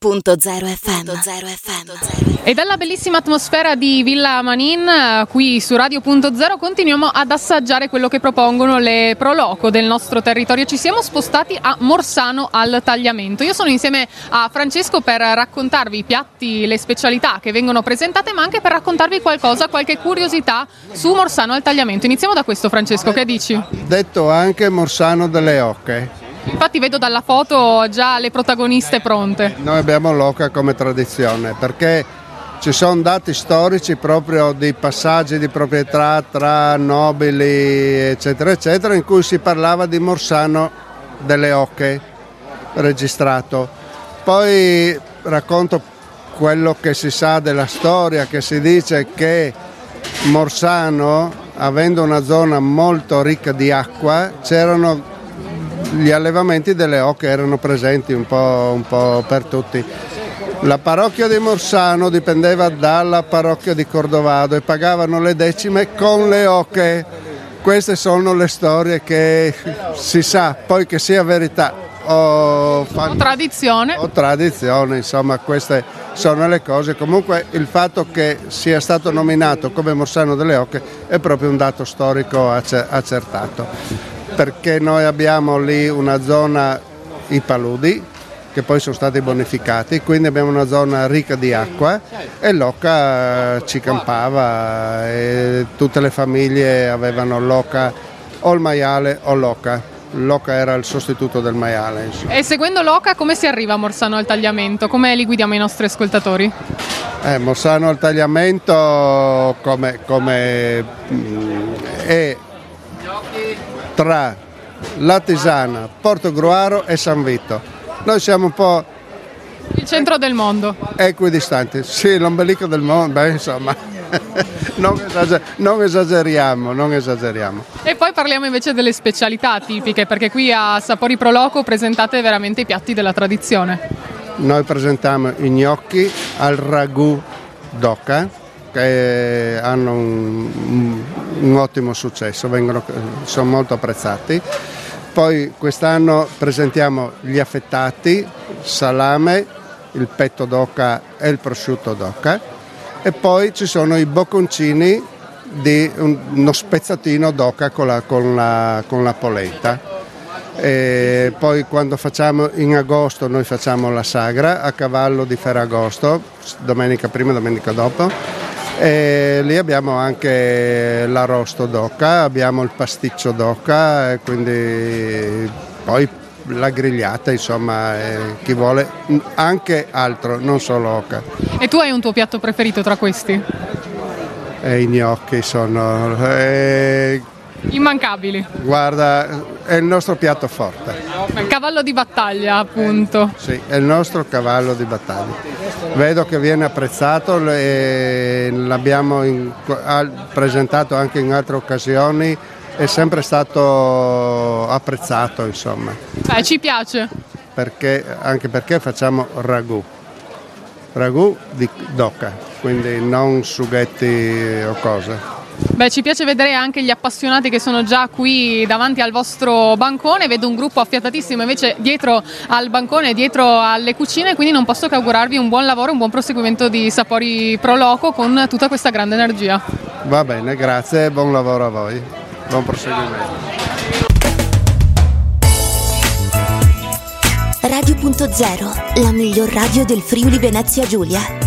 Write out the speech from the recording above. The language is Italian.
Radio.0 FM. E dalla bellissima atmosfera di Villa Manin, qui su Radio.0, continuiamo ad assaggiare quello che propongono le Proloco del nostro territorio. Ci siamo spostati a Morsano al tagliamento. Io sono insieme a Francesco per raccontarvi i piatti, le specialità che vengono presentate, ma anche per raccontarvi qualcosa, qualche curiosità su Morsano al tagliamento. Iniziamo da questo, Francesco, che dici? Detto anche Morsano delle Ocche. Infatti vedo dalla foto già le protagoniste pronte. Noi abbiamo l'oca come tradizione perché ci sono dati storici proprio di passaggi di proprietà tra nobili eccetera eccetera in cui si parlava di Morsano delle Ocche registrato. Poi racconto quello che si sa della storia che si dice che Morsano avendo una zona molto ricca di acqua c'erano gli allevamenti delle oche erano presenti un po', un po', per tutti. La parrocchia di Morsano dipendeva dalla parrocchia di Cordovado e pagavano le decime con le oche. Queste sono le storie che si sa, poi che sia verità o, fan... o tradizione. O tradizione, insomma queste sono le cose. Comunque il fatto che sia stato nominato come Morsano delle Oche è proprio un dato storico accertato perché noi abbiamo lì una zona, i paludi, che poi sono stati bonificati, quindi abbiamo una zona ricca di acqua e l'oca eh, ci campava e tutte le famiglie avevano l'oca o il maiale o l'oca. L'oca era il sostituto del maiale. Insomma. E seguendo l'oca come si arriva a Morsano al tagliamento? Come li guidiamo i nostri ascoltatori? Eh, Morsano al tagliamento come, come mm, è tra La Tisana, Porto Gruaro e San Vito. Noi siamo un po'... Il centro del mondo. Equidistanti, sì, l'ombelico del mondo, beh insomma. non, esager- non, esageriamo, non esageriamo. E poi parliamo invece delle specialità tipiche, perché qui a Sapori Pro Loco presentate veramente i piatti della tradizione. Noi presentiamo i gnocchi al ragù d'oca, che hanno un, un ottimo successo, vengono, sono molto apprezzati. Poi quest'anno presentiamo gli affettati, salame, il petto d'oca e il prosciutto d'oca e poi ci sono i bocconcini di uno spezzatino d'oca con la, con la, con la polenta. E poi quando facciamo in agosto noi facciamo la sagra a cavallo di Ferragosto, domenica prima domenica dopo e lì abbiamo anche l'arrosto d'oca, abbiamo il pasticcio d'oca e quindi poi la grigliata, insomma, chi vuole anche altro, non solo oca. E tu hai un tuo piatto preferito tra questi? E I gnocchi sono... E Immancabili. Guarda, è il nostro piatto forte. Il cavallo di battaglia, appunto. Sì, è il nostro cavallo di battaglia. Vedo che viene apprezzato e l'abbiamo in, presentato anche in altre occasioni, è sempre stato apprezzato, insomma. Beh, ci piace. Perché, anche perché facciamo ragù. Ragù di d'oca, quindi non sughetti o cose. Beh, ci piace vedere anche gli appassionati che sono già qui davanti al vostro bancone, vedo un gruppo affiatatissimo invece dietro al bancone, dietro alle cucine, quindi non posso che augurarvi un buon lavoro, un buon proseguimento di Sapori Pro Loco con tutta questa grande energia. Va bene, grazie e buon lavoro a voi. Buon proseguimento. Radio.0, la miglior radio del Friuli Venezia Giulia.